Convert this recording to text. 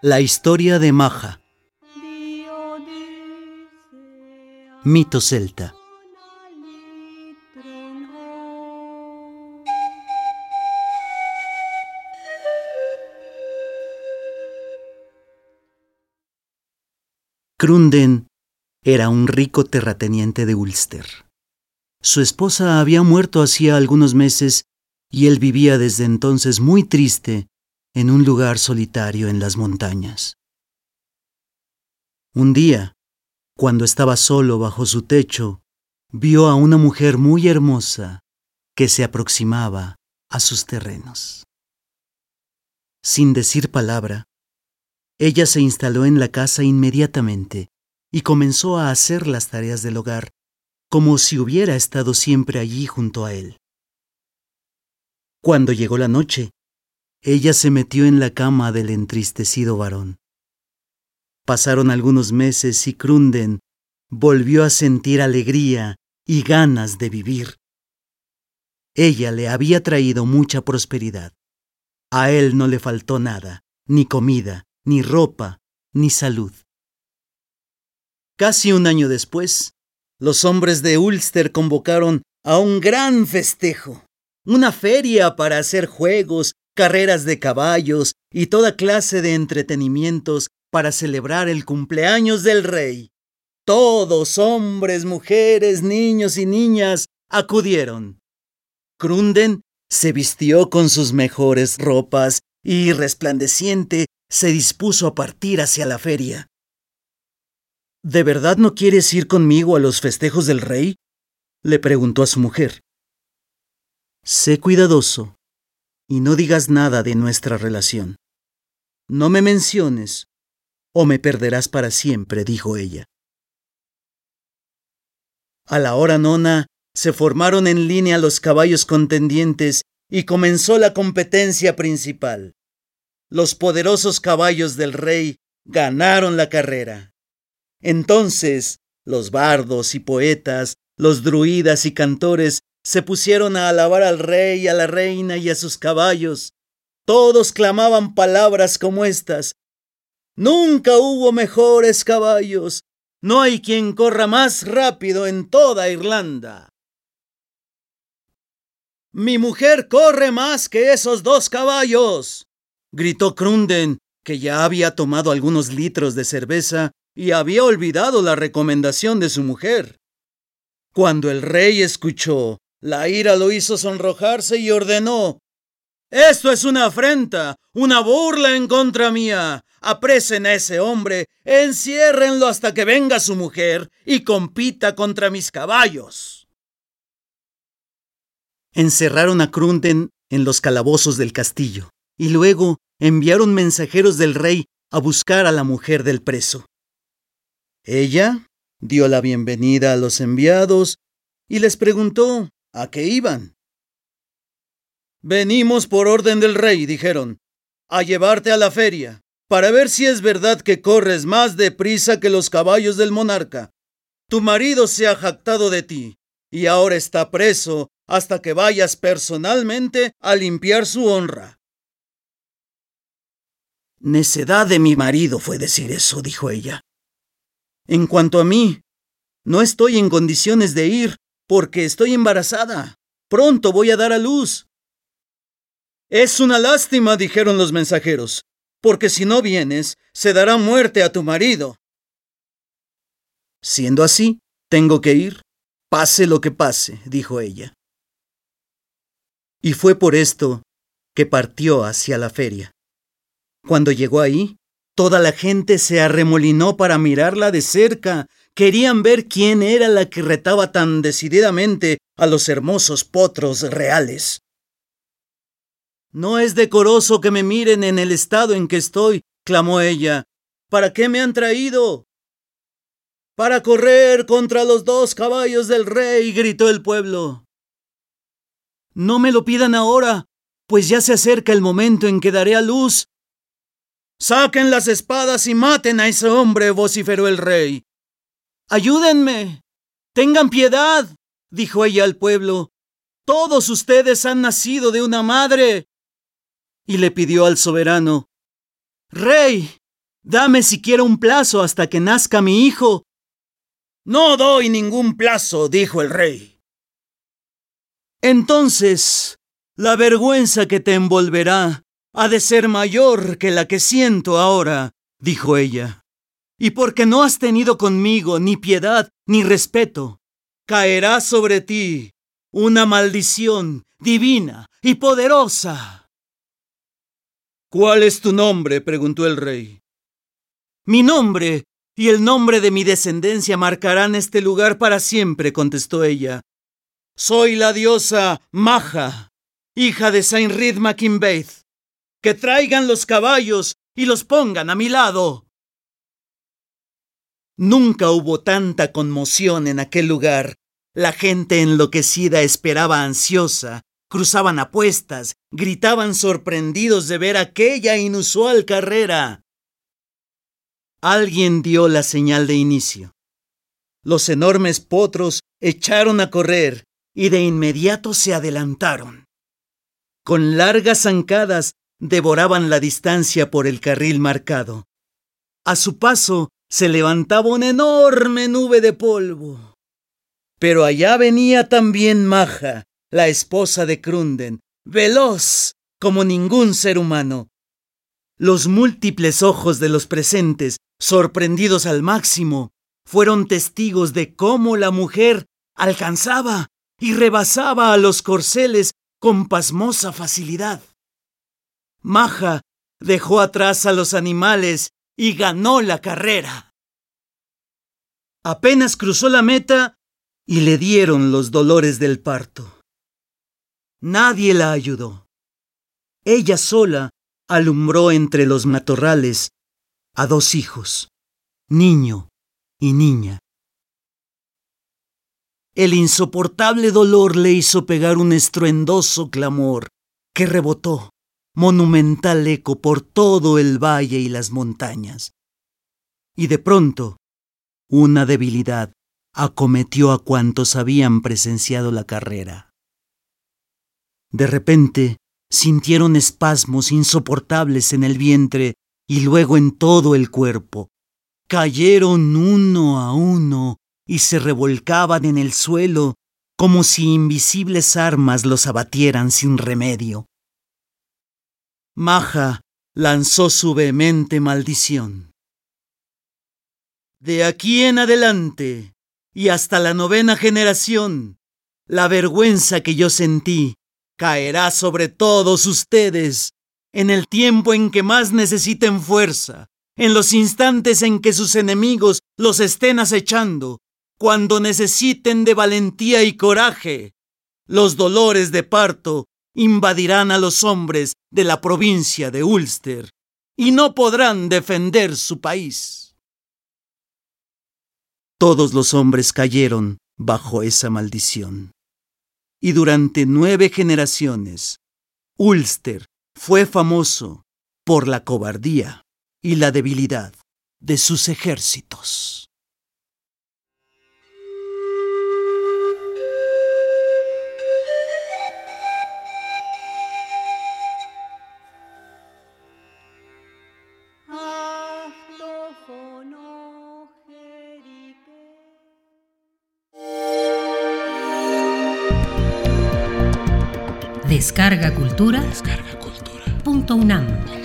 La historia de Maja. Mito celta. Crunden era un rico terrateniente de Ulster. Su esposa había muerto hacía algunos meses y él vivía desde entonces muy triste en un lugar solitario en las montañas. Un día, cuando estaba solo bajo su techo, vio a una mujer muy hermosa que se aproximaba a sus terrenos. Sin decir palabra, ella se instaló en la casa inmediatamente y comenzó a hacer las tareas del hogar como si hubiera estado siempre allí junto a él. Cuando llegó la noche, ella se metió en la cama del entristecido varón. Pasaron algunos meses y Crunden volvió a sentir alegría y ganas de vivir. Ella le había traído mucha prosperidad. A él no le faltó nada, ni comida, ni ropa, ni salud. Casi un año después, los hombres de Ulster convocaron a un gran festejo, una feria para hacer juegos, carreras de caballos y toda clase de entretenimientos para celebrar el cumpleaños del rey. Todos, hombres, mujeres, niños y niñas, acudieron. Crunden se vistió con sus mejores ropas y, resplandeciente, se dispuso a partir hacia la feria. ¿De verdad no quieres ir conmigo a los festejos del rey? le preguntó a su mujer. Sé cuidadoso y no digas nada de nuestra relación. No me menciones o me perderás para siempre, dijo ella. A la hora nona se formaron en línea los caballos contendientes y comenzó la competencia principal los poderosos caballos del rey ganaron la carrera. Entonces los bardos y poetas, los druidas y cantores se pusieron a alabar al rey, a la reina y a sus caballos. Todos clamaban palabras como estas. Nunca hubo mejores caballos. No hay quien corra más rápido en toda Irlanda. Mi mujer corre más que esos dos caballos gritó Crunden, que ya había tomado algunos litros de cerveza y había olvidado la recomendación de su mujer. Cuando el rey escuchó, la ira lo hizo sonrojarse y ordenó Esto es una afrenta, una burla en contra mía. Apresen a ese hombre, enciérrenlo hasta que venga su mujer y compita contra mis caballos. Encerraron a Crunden en los calabozos del castillo y luego enviaron mensajeros del rey a buscar a la mujer del preso. Ella dio la bienvenida a los enviados y les preguntó a qué iban. Venimos por orden del rey, dijeron, a llevarte a la feria, para ver si es verdad que corres más deprisa que los caballos del monarca. Tu marido se ha jactado de ti, y ahora está preso hasta que vayas personalmente a limpiar su honra. Necedad de mi marido fue decir eso, dijo ella. En cuanto a mí, no estoy en condiciones de ir porque estoy embarazada. Pronto voy a dar a luz. Es una lástima, dijeron los mensajeros, porque si no vienes, se dará muerte a tu marido. Siendo así, tengo que ir, pase lo que pase, dijo ella. Y fue por esto que partió hacia la feria. Cuando llegó ahí, toda la gente se arremolinó para mirarla de cerca. Querían ver quién era la que retaba tan decididamente a los hermosos potros reales. No es decoroso que me miren en el estado en que estoy, clamó ella. ¿Para qué me han traído? Para correr contra los dos caballos del rey, gritó el pueblo. No me lo pidan ahora, pues ya se acerca el momento en que daré a luz Saquen las espadas y maten a ese hombre, vociferó el rey. Ayúdenme. Tengan piedad, dijo ella al pueblo. Todos ustedes han nacido de una madre. Y le pidió al soberano, Rey, Dame siquiera un plazo hasta que nazca mi hijo. No doy ningún plazo, dijo el rey. Entonces, la vergüenza que te envolverá ha de ser mayor que la que siento ahora, dijo ella. Y porque no has tenido conmigo ni piedad ni respeto, caerá sobre ti una maldición divina y poderosa. ¿Cuál es tu nombre? preguntó el rey. Mi nombre y el nombre de mi descendencia marcarán este lugar para siempre, contestó ella. Soy la diosa Maja, hija de Saint Reed Mackinbaith. Que traigan los caballos y los pongan a mi lado. Nunca hubo tanta conmoción en aquel lugar. La gente enloquecida esperaba ansiosa, cruzaban apuestas, gritaban sorprendidos de ver aquella inusual carrera. Alguien dio la señal de inicio. Los enormes potros echaron a correr y de inmediato se adelantaron. Con largas zancadas devoraban la distancia por el carril marcado. A su paso se levantaba una enorme nube de polvo. Pero allá venía también Maja, la esposa de Crunden, veloz como ningún ser humano. Los múltiples ojos de los presentes, sorprendidos al máximo, fueron testigos de cómo la mujer alcanzaba y rebasaba a los corceles con pasmosa facilidad. Maja dejó atrás a los animales y ganó la carrera. Apenas cruzó la meta y le dieron los dolores del parto. Nadie la ayudó. Ella sola alumbró entre los matorrales a dos hijos, niño y niña. El insoportable dolor le hizo pegar un estruendoso clamor que rebotó monumental eco por todo el valle y las montañas. Y de pronto, una debilidad acometió a cuantos habían presenciado la carrera. De repente, sintieron espasmos insoportables en el vientre y luego en todo el cuerpo. Cayeron uno a uno y se revolcaban en el suelo como si invisibles armas los abatieran sin remedio. Maja lanzó su vehemente maldición. De aquí en adelante y hasta la novena generación, la vergüenza que yo sentí caerá sobre todos ustedes en el tiempo en que más necesiten fuerza, en los instantes en que sus enemigos los estén acechando, cuando necesiten de valentía y coraje. Los dolores de parto invadirán a los hombres de la provincia de Ulster y no podrán defender su país. Todos los hombres cayeron bajo esa maldición. Y durante nueve generaciones, Ulster fue famoso por la cobardía y la debilidad de sus ejércitos. Descarga Cultura. Descarga Cultura. Punto UNAM.